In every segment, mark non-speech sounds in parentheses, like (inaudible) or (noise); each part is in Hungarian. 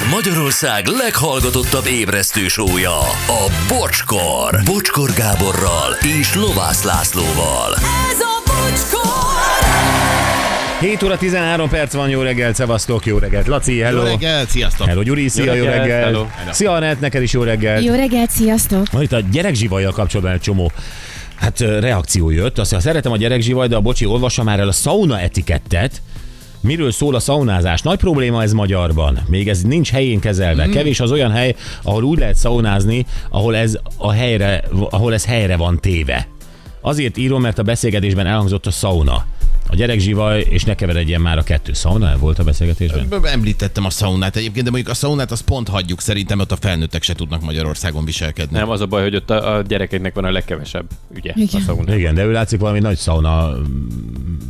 Ez Magyarország leghallgatottabb ébresztő sója, a Bocskor. Bocskor Gáborral és Lovász Lászlóval. Ez a bocskor! 7 óra 13 perc van, jó reggelt, szevasztok, jó reggelt. Laci, hello. Jó reggel, sziasztok! Hello, Gyuri, szia, jó, reggelt, reggelt. hello. Szia, Anett, neked is jó reggelt. Jó reggelt, sziasztok! Van itt a gyerekzsivajjal kapcsolatban egy csomó hát reakció jött. Azt mondja, szeretem a gyerekzsivaj, de a bocsi, olvassa már el a sauna etikettet. Miről szól a szaunázás? Nagy probléma ez magyarban. Még ez nincs helyén kezelve. Mm. Kevés az olyan hely, ahol úgy lehet szaunázni, ahol ez, a helyre, ahol ez helyre van téve. Azért írom, mert a beszélgetésben elhangzott a sauna. A gyerekzsivaj, és ne keveredjen már a kettő. Sauna volt a beszélgetésben? Említettem a szaunát egyébként, de mondjuk a szaunát azt pont hagyjuk, szerintem ott a felnőttek se tudnak Magyarországon viselkedni. Nem, az a baj, hogy ott a, a gyerekeknek van a legkevesebb ügye Igen. a szauna. Igen, de ő látszik valami nagy sauna.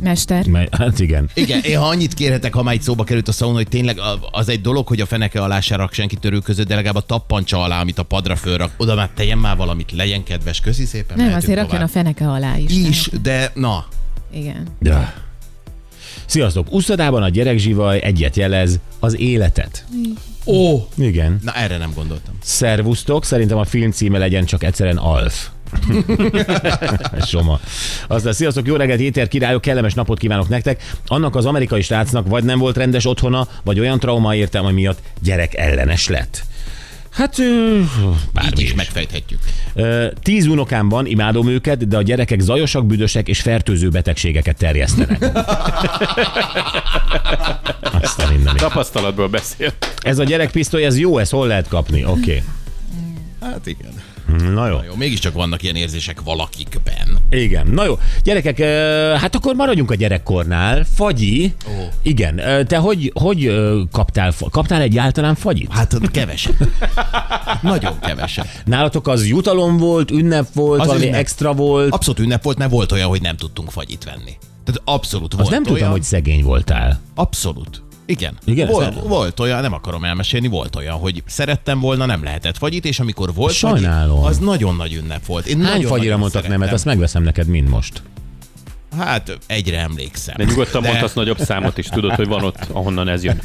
Mester. me- Hát igen. Igen, én ha annyit kérhetek, ha már itt szóba került a szauna, hogy tényleg az egy dolog, hogy a feneke alá se rak senki törő között, de legalább a tappancsa alá, amit a padra fölrak, oda már tegyen már valamit, legyen kedves, köszi szépen. Nem, azért rakjon a feneke alá is. Is, de na, Igen. Ja. Sziasztok! Uszodában a gyerekzsivaj egyet jelez, az életet. ó, Igen. na erre nem gondoltam. Szervusztok, szerintem a film címe legyen csak egyszerűen Alf. (laughs) Soma. Aztán sziasztok, jó reggelt, éter királyok, kellemes napot kívánok nektek. Annak az amerikai srácnak vagy nem volt rendes otthona, vagy olyan trauma értem, ami miatt gyerek ellenes lett. Hát, bármi Így is is. megfejthetjük. Tíz unokám van, imádom őket, de a gyerekek zajosak, büdösek és fertőző betegségeket terjesztenek. (laughs) Azt a mindenit. Tapasztalatból beszél. Ez a gyerekpisztoly, ez jó, ezt hol lehet kapni? Oké. Okay. Hát igen. Na jó. Na jó, mégiscsak vannak ilyen érzések valakikben. Igen. Na jó. Gyerekek, hát akkor maradjunk a gyerekkornál. Fagyi. Ó. Igen. Te hogy, hogy kaptál, kaptál egyáltalán fagyit? Hát keveset. Nagyon keveset. Nálatok az jutalom volt, ünnep volt, Az valami ünnep. extra volt. Abszolút ünnep volt, mert volt olyan, hogy nem tudtunk fagyit venni. Tehát abszolút volt Azt nem olyan. tudtam, hogy szegény voltál. Abszolút. Igen. Igen, volt, volt olyan, nem akarom elmesélni, volt olyan, hogy szerettem volna, nem lehetett fagyit, és amikor volt Sajnálom. fagyit, az nagyon nagy ünnep volt. Én Hány nagyon, fagyira mondtak nemet, azt megveszem neked mind most. Hát egyre emlékszem. De nyugodtan de, mondhatsz nagyobb számot is, tudod, hogy van ott, ahonnan ez jön.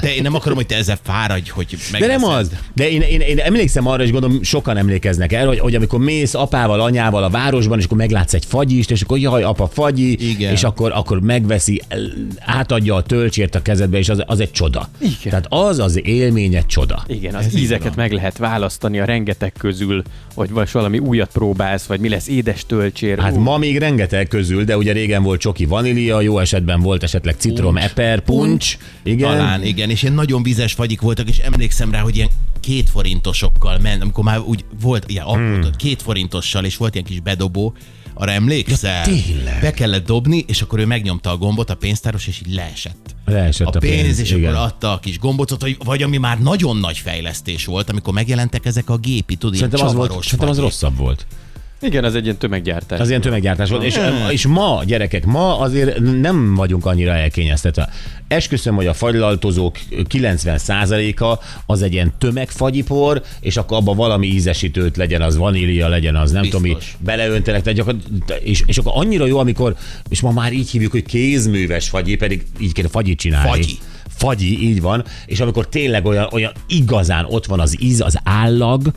De én nem akarom, hogy te ezzel fáradj, hogy De nem az. De én, én, én emlékszem arra, és gondolom sokan emlékeznek el, hogy, hogy amikor mész apával, anyával a városban, és akkor meglátsz egy fagyist, és akkor jaj, apa fagyi, Igen. és akkor, akkor megveszi, átadja a tölcsért a kezedbe, és az, az egy csoda. Igen. Tehát az az élmény egy csoda. Igen, az Ez ízeket van. meg lehet választani a rengeteg közül, hogy vagy valami újat próbálsz, vagy mi lesz édes tölcsér. Hát Ú, ma még rengeteg közül, de ugye régen volt csoki vanília, jó esetben volt esetleg citrom, eper, puncs. Igen. Talán, igen, és ilyen nagyon vizes fagyik voltak, és emlékszem rá, hogy ilyen két forintosokkal ment, amikor már úgy volt ilyen hmm. két forintossal, és volt ilyen kis bedobó, arra emlékszel? Ja, tényleg. Be kellett dobni, és akkor ő megnyomta a gombot, a pénztáros, és így leesett. Leesett a a pénz, pénz, és igen. akkor adta a kis gombocot, vagy, ami már nagyon nagy fejlesztés volt, amikor megjelentek ezek a gépi, tudod, Szerintem az, volt, szerintem az rosszabb volt. Igen, az egy ilyen tömeggyártás. Az ilyen tömeggyártás volt. És, és ma, gyerekek, ma azért nem vagyunk annyira elkényeztetve. Esküszöm, hogy a fagylaltozók 90%-a az egy ilyen tömegfagyipor, és akkor abban valami ízesítőt legyen, az vanília legyen, az nem Biztos. tudom, mi beleöntenek, gyakorlatilag- és, és akkor annyira jó, amikor, és ma már így hívjuk, hogy kézműves fagyi, pedig így kéne fagyit csinálni. Fagyi. Fagyi, így van. És amikor tényleg olyan, olyan igazán ott van az íz, az állag,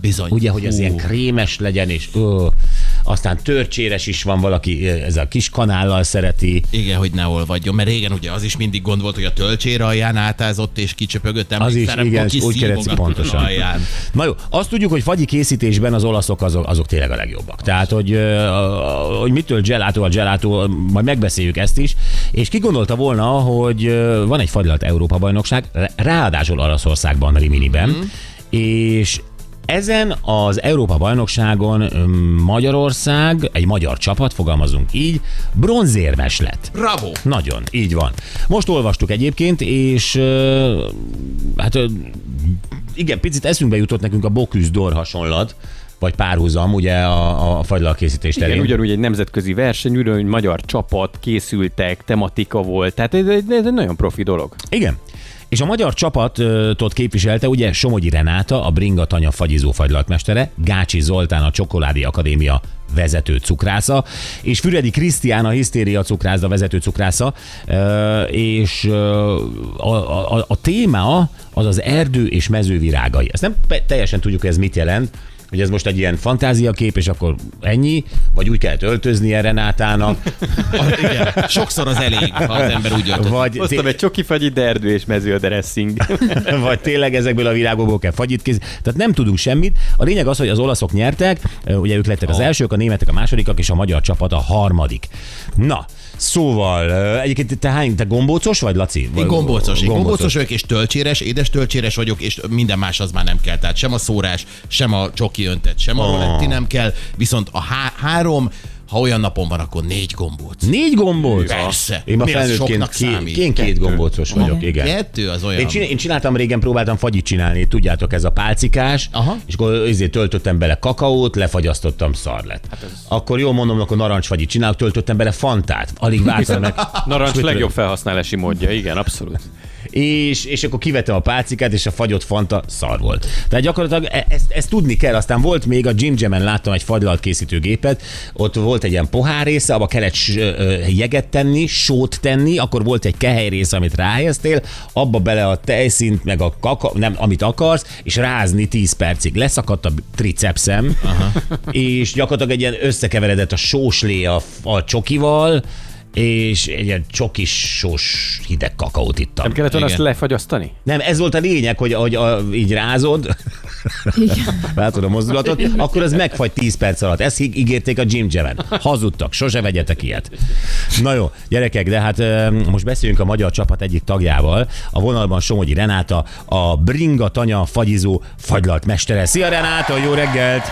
Bizony. Ugye, hogy az Hú. ilyen krémes legyen, és ö, aztán törcséres is van valaki, ez a kis kanállal szereti. Igen, hogy ne olvadjon, mert régen ugye az is mindig gond volt, hogy a töltsér alján átázott és kicsöpögött. Az is, igen, úgy kiszívogatott pontosan. Alján. Na jó, azt tudjuk, hogy fagyi készítésben az olaszok azok, azok tényleg a legjobbak. Tehát, hogy, hogy mitől gelato a gelato, majd megbeszéljük ezt is. És ki gondolta volna, hogy van egy fagylalt Európa bajnokság, ráadásul Olaszországban, Riminiben, Mhm. és ezen az Európa bajnokságon ö, Magyarország, egy magyar csapat, fogalmazunk így, bronzérmes lett. Bravo! Nagyon, így van. Most olvastuk egyébként, és hát igen, picit eszünkbe jutott nekünk a Bocuse d'Or hasonlat, vagy párhuzam, ugye a, a fagylalkészítés Igen, terén. ugyanúgy egy nemzetközi verseny, ugyanúgy magyar csapat, készültek, tematika volt, tehát ez, ez, ez egy nagyon profi dolog. Igen. És a magyar csapatot képviselte ugye Somogyi Renáta, a Bringa Tanya fagyizó fagylaltmestere, Gácsi Zoltán, a Csokoládi Akadémia vezető cukrásza, és Füredi Krisztián a Hisztéria cukrászda vezető cukrásza, és a, a, a téma az az erdő és mezővirágai. Ezt nem teljesen tudjuk, hogy ez mit jelent, hogy ez most egy ilyen fantáziakép, és akkor ennyi, vagy úgy kellett öltöznie Renátának, (laughs) Igen, sokszor az elég, ha az ember úgy öltözik. vagy, Hoztam egy csoki fagyit, de erdő és mező a dressing. (laughs) vagy tényleg ezekből a virágokból kell fagyit kész. Tehát nem tudunk semmit. A lényeg az, hogy az olaszok nyertek, ugye ők lettek az elsők, a németek a másodikak, és a magyar csapat a harmadik. Na, szóval, egyébként te hány, te gombócos vagy, Laci? Én gombócos, én gombócos vagyok, és töltséres, édes töltséres vagyok, és minden más az már nem kell. Tehát sem a szórás, sem a csoki öntet, sem a Ah. roletti nem kell, viszont a há- három, ha olyan napon van, akkor négy gombóc. Négy gombóc? Persze. Én ma felnőttként számít? én két gombócos vagyok, igen. Kettő az olyan. Én, csinál, én csináltam régen, próbáltam fagyit csinálni, tudjátok, ez a pálcikás, Aha. és akkor ezért töltöttem bele kakaót, lefagyasztottam, szar lett. Hát ez... Akkor jól mondom, akkor narancsfagyit csinálok, töltöttem bele fantát, alig vártam meg. Narancs legjobb felhasználási módja, igen, abszolút. És, és akkor kivettem a pálcikát, és a fagyott fanta szar volt. Tehát gyakorlatilag e- ezt, ezt tudni kell. Aztán volt még a Jim Jam-en láttam egy fagylalt készítőgépet, ott volt egy ilyen pohár része, abba kellett jeget tenni, sót tenni, akkor volt egy kehely része, amit ráhelyeztél, abba bele a tejszint, meg a kaka, nem, amit akarsz, és rázni 10 percig. Leszakadt a tricepszem, Aha. és gyakorlatilag egy ilyen összekeveredett a sóslé a, a csokival, és egy ilyen csokis sós hideg kakaót ittam. Nem kellett volna azt lefagyasztani? Nem, ez volt a lényeg, hogy, hogy a, így rázod, (laughs) látod a mozdulatot, akkor az megfagy 10 perc alatt. Ezt íg- ígérték a Jim Jam-en. Hazudtak, sose vegyetek ilyet. Na jó, gyerekek, de hát most beszéljünk a magyar csapat egyik tagjával. A vonalban Somogyi Renáta, a Bringa Tanya fagyizó fagylalt mestere. Szia Renáta, jó reggelt!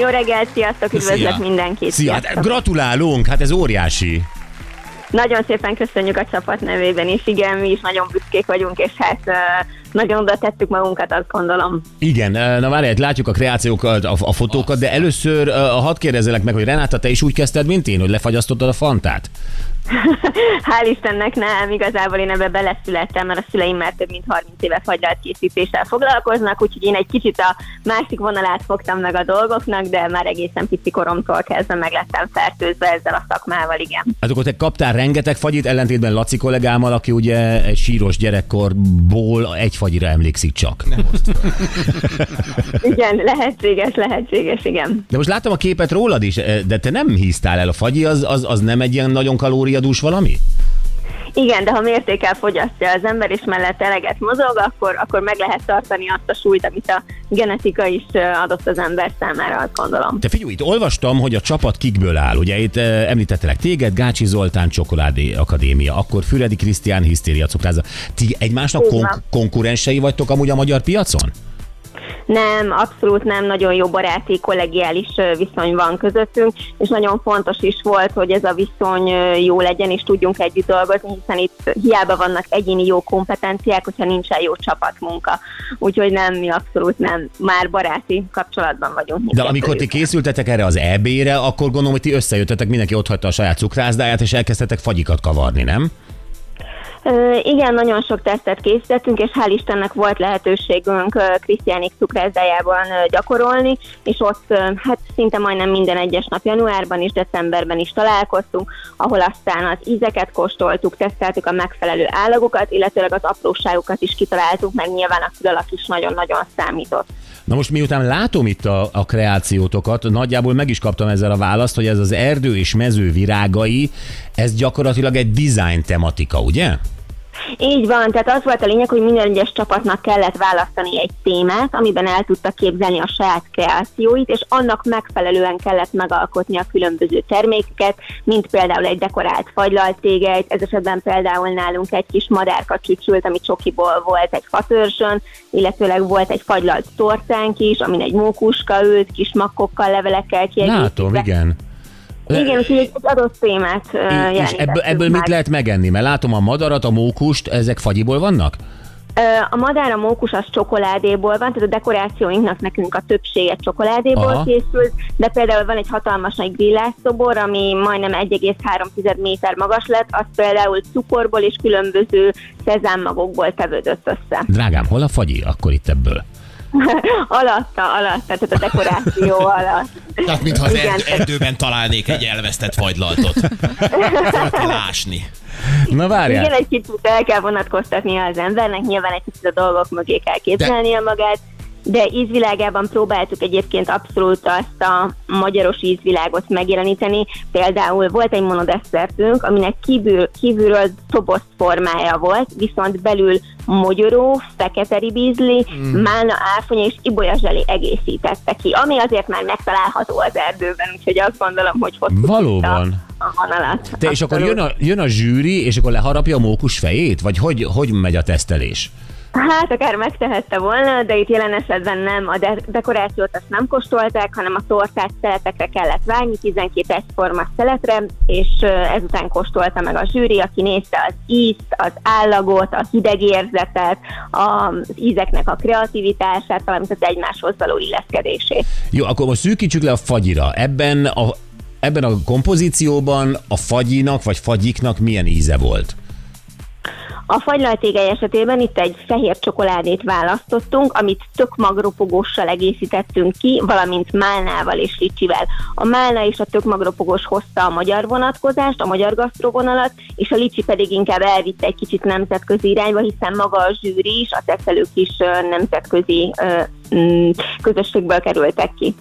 Jó reggelt, sziasztok, üdvözlök Szia. mindenkit. Szia, hát Sziasztok. gratulálunk, hát ez óriási. Nagyon szépen köszönjük a csapat nevében is, igen, mi is nagyon büszkék vagyunk, és hát nagyon oda tettük magunkat, azt gondolom. Igen, na várjál, látjuk a kreációkat, a, a fotókat, de először uh, hadd kérdezzelek meg, hogy Renáta, te is úgy kezdted, mint én, hogy lefagyasztottad a fantát? (laughs) Hál' Istennek nem, igazából én ebbe beleszülettem, mert a szüleim már több mint 30 éve fagylalt készítéssel foglalkoznak, úgyhogy én egy kicsit a másik vonalát fogtam meg a dolgoknak, de már egészen pici koromtól kezdve meg lettem fertőzve ezzel a szakmával, igen. Hát akkor te kaptál rengeteg fagyit, ellentétben Laci kollégámmal, aki ugye egy síros gyerekkorból egy fagyira emlékszik csak. (laughs) Igen, lehetséges, lehetséges, igen. De most láttam a képet rólad is, de te nem híztál el a fagyi, az, az, az nem egy ilyen nagyon kalóriadús valami? Igen, de ha mértékkel fogyasztja az ember, és mellett eleget mozog, akkor, akkor meg lehet tartani azt a súlyt, amit a genetika is adott az ember számára, azt gondolom. Te figyelj, itt olvastam, hogy a csapat kikből áll. Ugye itt eh, említettelek téged, Gácsi Zoltán, Csokoládé Akadémia, akkor Füredi Krisztián, Hisztéria Cukráza. Ti egymásnak kon- konkurensei vagytok amúgy a magyar piacon? Nem, abszolút nem, nagyon jó baráti, kollegiális viszony van közöttünk, és nagyon fontos is volt, hogy ez a viszony jó legyen, és tudjunk együtt dolgozni, hiszen itt hiába vannak egyéni jó kompetenciák, hogyha nincsen jó csapatmunka. Úgyhogy nem, mi abszolút nem, már baráti kapcsolatban vagyunk. De amikor ti készültetek erre az EB-re, akkor gondolom, hogy ti összejöttetek, mindenki ott hagyta a saját cukrászdáját, és elkezdtetek fagyikat kavarni, nem? Igen, nagyon sok tesztet készítettünk, és hál' Istennek volt lehetőségünk Krisztiánik cukrászdájában gyakorolni, és ott hát szinte majdnem minden egyes nap januárban és decemberben is találkoztunk, ahol aztán az ízeket kóstoltuk, teszteltük a megfelelő állagokat, illetőleg az apróságokat is kitaláltuk, meg nyilván a külalak is nagyon-nagyon számított. Na most miután látom itt a, a kreációtokat, nagyjából meg is kaptam ezzel a választ, hogy ez az erdő és mező virágai, ez gyakorlatilag egy design tematika, ugye? Így van, tehát az volt a lényeg, hogy minden egyes csapatnak kellett választani egy témát, amiben el tudta képzelni a saját kreációit, és annak megfelelően kellett megalkotni a különböző termékeket, mint például egy dekorált fagylalt tégelyt, ez esetben például nálunk egy kis madárka csücsült, ami csokiból volt egy fatörzsön, illetőleg volt egy fagylalt tortánk is, amin egy mókuska ült, kis makkokkal, levelekkel kiegészítve. Látom, igen. Igen, úgyhogy egy adott témát ö, És ebből, ebből mit lehet megenni? Mert látom a madarat, a mókust, ezek fagyiból vannak? A madár, a mókus az csokoládéból van, tehát a dekorációinknak nekünk a többsége csokoládéból Aha. Készült, de például van egy hatalmas nagy grillásszobor, ami majdnem 1,3 méter magas lett, az például cukorból és különböző szezámmagokból tevődött össze. Drágám, hol a fagyi akkor itt ebből? (laughs) alatta, alatta, tehát a dekoráció alatt. Tehát mintha az erd- erdőben találnék egy elvesztett fagylaltot. Fel kell ásni. Na várjál. Igen, egy kicsit el kell vonatkoztatnia az embernek, nyilván egy kicsit a dolgok mögé kell képzelnie magát, de ízvilágában próbáltuk egyébként abszolút azt a magyaros ízvilágot megjeleníteni. Például volt egy monodesszertünk, aminek kívül, kívülről tobozt formája volt, viszont belül mogyoró, fekete ribízli, mm. málna, áfonya és ibolya zselé egészítette ki, ami azért már megtalálható az erdőben, úgyhogy azt gondolom, hogy hoztuk Valóban. a, vonalat. Te, és akkor jön a, jön a zsűri, és akkor leharapja a mókus fejét? Vagy hogy, hogy megy a tesztelés? Hát akár megtehette volna, de itt jelen esetben nem. A de- dekorációt azt nem kóstolták, hanem a tortát szeletekre kellett vágni, 12 egyforma szeletre, és ezután kóstolta meg a zsűri, aki nézte az ízt, az állagot, a hideg érzetet, az ízeknek a kreativitását, valamint az egymáshoz való illeszkedését. Jó, akkor most szűkítsük le a fagyira. Ebben a, ebben a kompozícióban a fagyinak, vagy fagyiknak milyen íze volt? A fagylaltégely esetében itt egy fehér csokoládét választottunk, amit tök magropogóssal egészítettünk ki, valamint málnával és licsivel. A málna és a tök magropogós hozta a magyar vonatkozást, a magyar gasztrovonalat, és a licsi pedig inkább elvitte egy kicsit nemzetközi irányba, hiszen maga a zsűri is, a tetszelők is nemzetközi közösségből kerültek ki.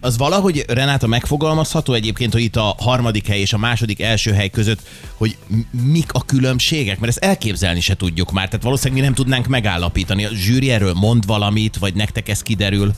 Az valahogy, Renáta, megfogalmazható egyébként, hogy itt a harmadik hely és a második első hely között, hogy mik a különbségek? Mert ezt elképzelni se tudjuk már, tehát valószínűleg mi nem tudnánk megállapítani. A zsűri erről mond valamit, vagy nektek ez kiderül?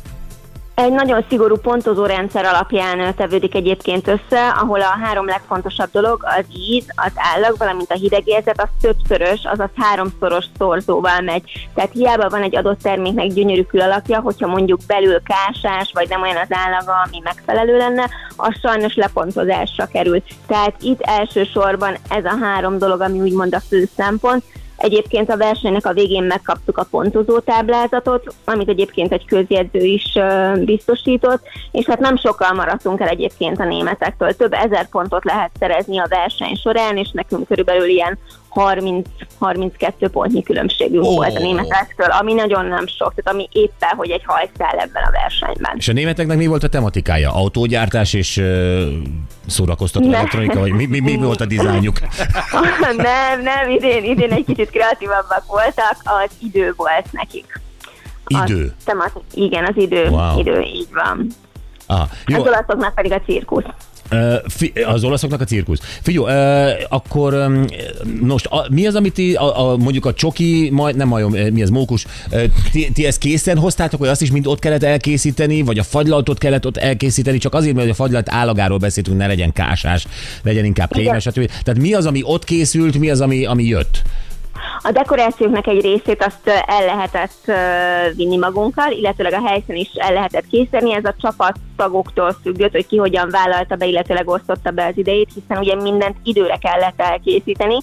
Egy nagyon szigorú pontozó rendszer alapján tevődik egyébként össze, ahol a három legfontosabb dolog az íz, az állag, valamint a hidegérzet, az többszörös, azaz háromszoros szorzóval megy. Tehát hiába van egy adott terméknek gyönyörű külalakja, hogyha mondjuk belül kásás, vagy nem olyan az állaga, ami megfelelő lenne, az sajnos lepontozásra kerül. Tehát itt elsősorban ez a három dolog, ami úgymond a fő szempont, Egyébként a versenynek a végén megkaptuk a pontozó táblázatot, amit egyébként egy közjegyző is biztosított, és hát nem sokkal maradtunk el egyébként a németektől. Több ezer pontot lehet szerezni a verseny során, és nekünk körülbelül ilyen 30-32 pontnyi különbségünk oh. volt a németektől, ami nagyon nem sok, tehát ami éppen, hogy egy hajszál ebben a versenyben. És a németeknek mi volt a tematikája? Autógyártás és uh, szórakoztató Ne. elektronika? Vagy mi, mi, mi volt a dizájnjuk? (laughs) nem, nem, idén, idén egy kicsit kreatívabbak voltak, az idő volt nekik. Idő. Az, temati- igen, az idő, Wow. idő, így van. Ah, jó, Az olaszoknak pedig a cirkusz. Az olaszoknak a cirkusz. Figyelj, ö, akkor most a, mi az, amit ti, a, a, mondjuk a csoki, majd, nem majom, mi ez, mókus, ti, ti ezt készen hoztátok, hogy azt is mind ott kellett elkészíteni, vagy a fagylaltot kellett ott elkészíteni, csak azért, mert a fagylalt állagáról beszéltünk, ne legyen kásás, legyen inkább krémes, stb. Tehát mi az, ami ott készült, mi az, ami, ami jött? A dekorációknak egy részét azt el lehetett vinni magunkkal, illetőleg a helyszínen is el lehetett készíteni. Ez a csapat tagoktól függött, hogy ki hogyan vállalta be, illetőleg osztotta be az idejét, hiszen ugye mindent időre kellett elkészíteni.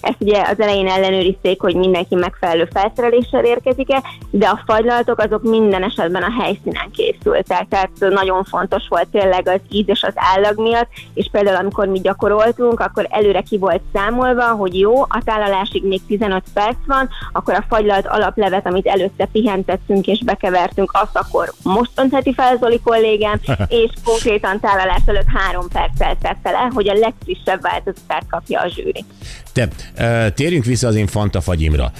Ezt ugye az elején ellenőrizték, hogy mindenki megfelelő felszereléssel érkezik-e, de a fagylaltok azok minden esetben a helyszínen készültek. Tehát nagyon fontos volt tényleg az íz és az állag miatt, és például amikor mi gyakoroltunk, akkor előre ki volt számolva, hogy jó, a tálalásig még 15 perc van, akkor a fagylalt alaplevet, amit előtte pihentettünk és bekevertünk, azt akkor most öntheti fel Zoli kollégám, (laughs) és konkrétan tálalás előtt három perccel tette le, hogy a legfrissebb változatát kapja a zsűri. Ö, térjünk vissza az én fantafagyimra.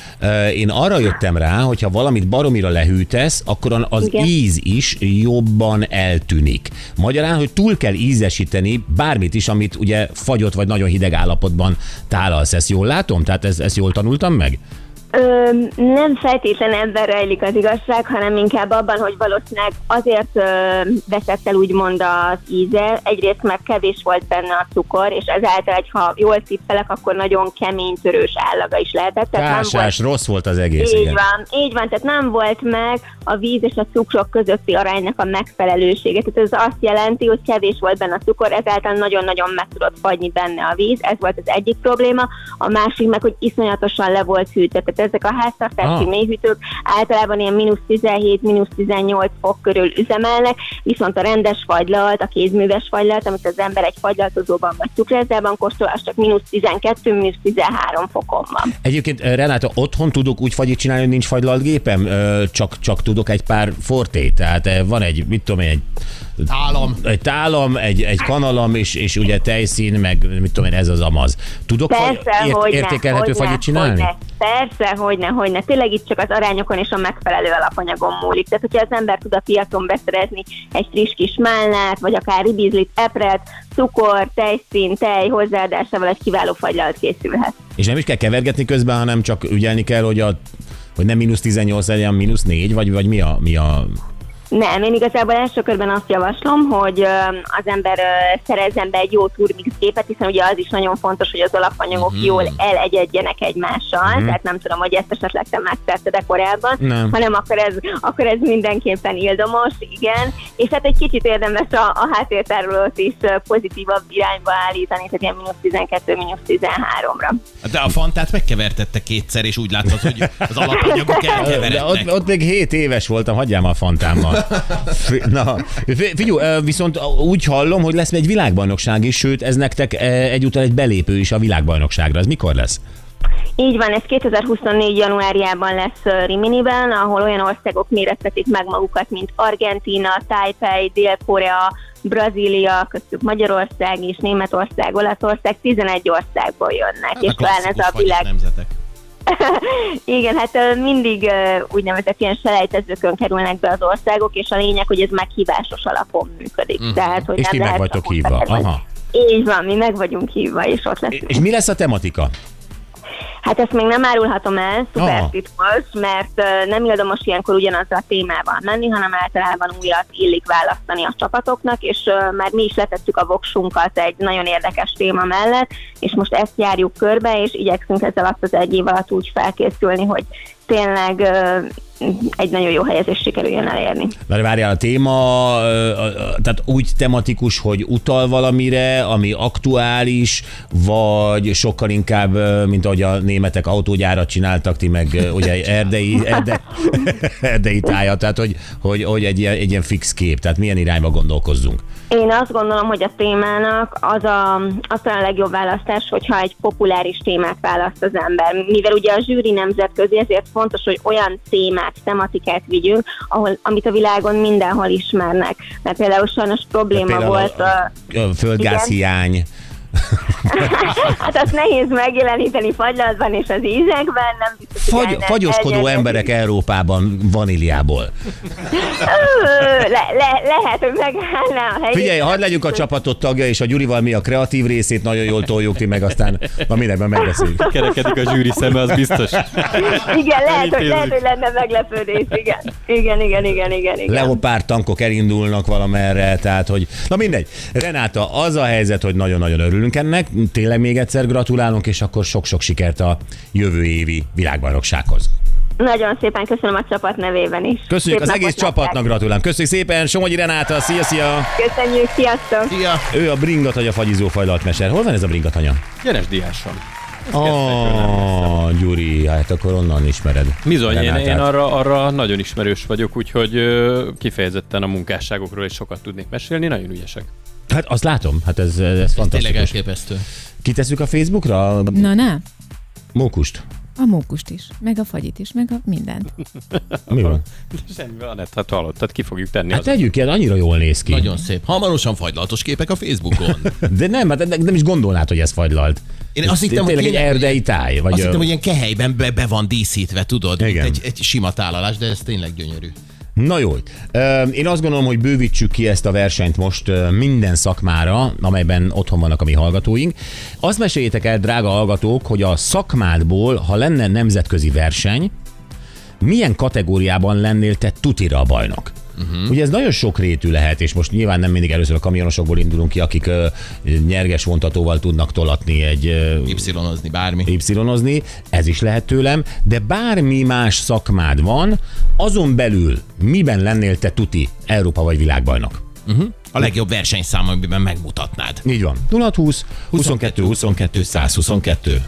Én arra jöttem rá, hogy ha valamit baromira lehűtesz, akkor az Igen. íz is jobban eltűnik. Magyarán, hogy túl kell ízesíteni bármit is, amit ugye fagyott vagy nagyon hideg állapotban tálalsz. Ezt jól látom? Tehát ezt, ezt jól tanultam meg? Ö, nem feltétlen ebben rejlik az igazság, hanem inkább abban, hogy valószínűleg azért ö, veszett el úgymond az íze, egyrészt mert kevés volt benne a cukor, és ezáltal, egy, ha jól tippelek, akkor nagyon kemény, törős állaga is lehetett. Tehát nem volt Kásás, rossz volt az egész. így igen. van, így van, tehát nem volt meg a víz és a cukrok közötti aránynak a megfelelősége. Tehát ez azt jelenti, hogy kevés volt benne a cukor, ezáltal nagyon-nagyon meg tudott fagyni benne a víz, ez volt az egyik probléma. A másik meg, hogy iszonyatosan le volt hűtve, tehát ezek a háztartási Ah. mélyhűtők általában ilyen mínusz 17, mínusz 18 fok körül üzemelnek, viszont a rendes fagylalt, a kézműves fagylalt, amit az ember egy fagylaltozóban vagy cukrászában kóstol, az csak mínusz 12, mínusz 13 fokon van. Egyébként eh, Renáta, otthon tudok úgy fagyit csinálni, hogy nincs fagylalt gépem, Ö, csak, csak tudok egy pár fortét, tehát eh, van egy, mit tudom én, egy Tálam. egy tálam, egy, egy kanalam, és, és ugye tejszín, meg mit tudom én, ez az amaz. Tudok fagy- Persze, ért- hogy értékelhető fagyit csinálni? Persze, hogyne, hogyne. Tényleg itt csak az arányokon és a megfelelő alapanyagon múlik. Tehát, hogyha az ember tud a piacon beszerezni egy friss kis málnát, vagy akár ribizlit, epret, cukor, tejszín, tej hozzáadásával egy kiváló fagylalt készülhet. És nem is kell kevergetni közben, hanem csak ügyelni kell, hogy, a, hogy nem mínusz 18 legyen, mínusz 4, vagy, vagy mi a, mi a Nem, én igazából első körben azt javaslom, hogy az ember szerezzen be egy jó turmix gépet, hiszen ugye az is nagyon fontos, hogy az alapanyagok mm. jól elegyedjenek egymással, mm. tehát nem tudom, hogy ezt esetleg te megtetted korábban, Nem. hanem akkor ez, akkor ez mindenképpen ildomos, igen, és hát egy kicsit érdemes a, a háttértárolót is pozitívabb irányba állítani, tehát ilyen mínusz 12, mínusz 13-ra. De a fantát megkevertette kétszer, és úgy látszott, hogy az alapanyagok (laughs) De ott, ott még 7 éves voltam, hagyjál már a fantámmal. Na, fi- figyelj, ö, viszont úgy hallom, hogy lesz egy világbajnokság is, sőt, ez nektek egyúttal egy belépő is a világbajnokságra. Ez mikor lesz? Így van, ez 2024. januárjában lesz Riminiben, ahol olyan országok mérettetik meg magukat, mint Argentína, Taipei, Dél-Korea, Brazília, köztük Magyarország és Németország, Olaszország, 11 országból jönnek, és talán ez a világ... nemzetek. Igen, hát mindig úgynevezett ilyen selejtezőkön kerülnek be az országok, és a lényeg, hogy ez meghívásos alapon működik. Mhm. Tehát, hogy És nem ti meg vagytok hívva. Aha. Így van, mi meg vagyunk hívva, és ott leszünk. És mi lesz a tematika? Hát ezt még nem árulhatom el, szuper Aha. titkos, mert nem ildomos ilyenkor ugyanazzal a témával menni, hanem általában újra illik választani a csapatoknak, és már mi is letettük a voksunkat egy nagyon érdekes téma mellett, és most ezt járjuk körbe, és igyekszünk ezzel alatt az egy év alatt úgy felkészülni, hogy tényleg egy nagyon jó helyezést sikerüljön elérni. Mert várjál, a téma, tehát úgy tematikus, hogy utal valamire, ami aktuális, vagy sokkal inkább, mint ahogy a németek autógyárat csináltak, ti meg ugye erdei, erde, (laughs) erdei tája, tehát hogy, hogy, hogy egy, ilyen, egy ilyen fix kép, tehát milyen irányba gondolkozzunk. Én azt gondolom, hogy a témának az a, az a legjobb választás, hogyha egy populáris témát választ az ember. Mivel ugye a zsűri nemzetközi, ezért fontos, hogy olyan témát, tematikát vigyünk, ahol, amit a világon mindenhol ismernek. Mert például sajnos probléma Például volt a... a földgázhiány, (laughs) Hát azt nehéz megjeleníteni fagylaltban és az ízekben, nem biztos, Fagy, fagyoskodó elnyerhetik. emberek Európában vaníliából. Le, le, lehet, hogy megállná a helyét. Figyelj, hagyd legyünk a csapatot tagja, és a Gyurival mi a kreatív részét nagyon jól toljuk ti meg, aztán na mindenben megbeszéljük. Kerekedik a zsűri szeme, az biztos. Igen, lehet, hogy, lehet, hogy lenne meglepődés, igen. Igen, igen, igen, igen, igen. Leopárd tankok elindulnak valamerre, tehát hogy... Na mindegy. Renáta, az a helyzet, hogy nagyon-nagyon örülünk ennek, tényleg még egyszer gratulálunk, és akkor sok-sok sikert a jövő évi világbajnoksághoz. Nagyon szépen köszönöm a csapat nevében is. Köszönjük Szép az egész csapatnak, gratulálunk. Köszönjük szépen, Somogyi Renáta, szia, szia! Köszönjük, sziasztok! Szia! Ő a bringatanya fagyizó fajlatmeser. Hol van ez a bringatanya? Gyenes diáson. Ah, Gyuri, hát akkor onnan ismered. Bizony, én, én arra, arra nagyon ismerős vagyok, úgyhogy kifejezetten a munkásságokról is sokat tudnék mesélni, nagyon ügyesek. Hát azt látom, hát ez, ez Tényleg fantasztikus. elképesztő. Kitesszük a Facebookra Na, na, mókust? a mókust is, meg a fagyit is, meg a mindent. (laughs) Mi van? Semmi van, hát hallottad, ki fogjuk tenni Hát az. tegyük ki, hát annyira jól néz ki. Nagyon szép. Hamarosan fagylaltos képek a Facebookon. (laughs) De nem, hát nem is gondolnád, hogy ez fagylalt. Én Ez azt hittem, hogy tényleg egy tényleg- erdei táj. Vagy Azt hittem, hogy ilyen kehelyben be, be van díszítve, tudod, egy, egy sima tálalás, de ez tényleg gyönyörű. Na jó. Én azt gondolom, hogy bővítsük ki ezt a versenyt most minden szakmára, amelyben otthon vannak a mi hallgatóink. Azt meséljétek el, drága hallgatók, hogy a szakmádból, ha lenne nemzetközi verseny, milyen kategóriában lennél te tutira a bajnok? Uh-huh. Ugye ez nagyon sokrétű lehet, és most nyilván nem mindig először a kamionosokból indulunk ki, akik ö, nyerges vontatóval tudnak tolatni egy ö, Y-ozni bármi. y ez is lehet tőlem, de bármi más szakmád van, azon belül miben lennél te tuti Európa vagy világbajnok? A legjobb versenyszám, amiben megmutatnád. Így van. 0620 22 22 122.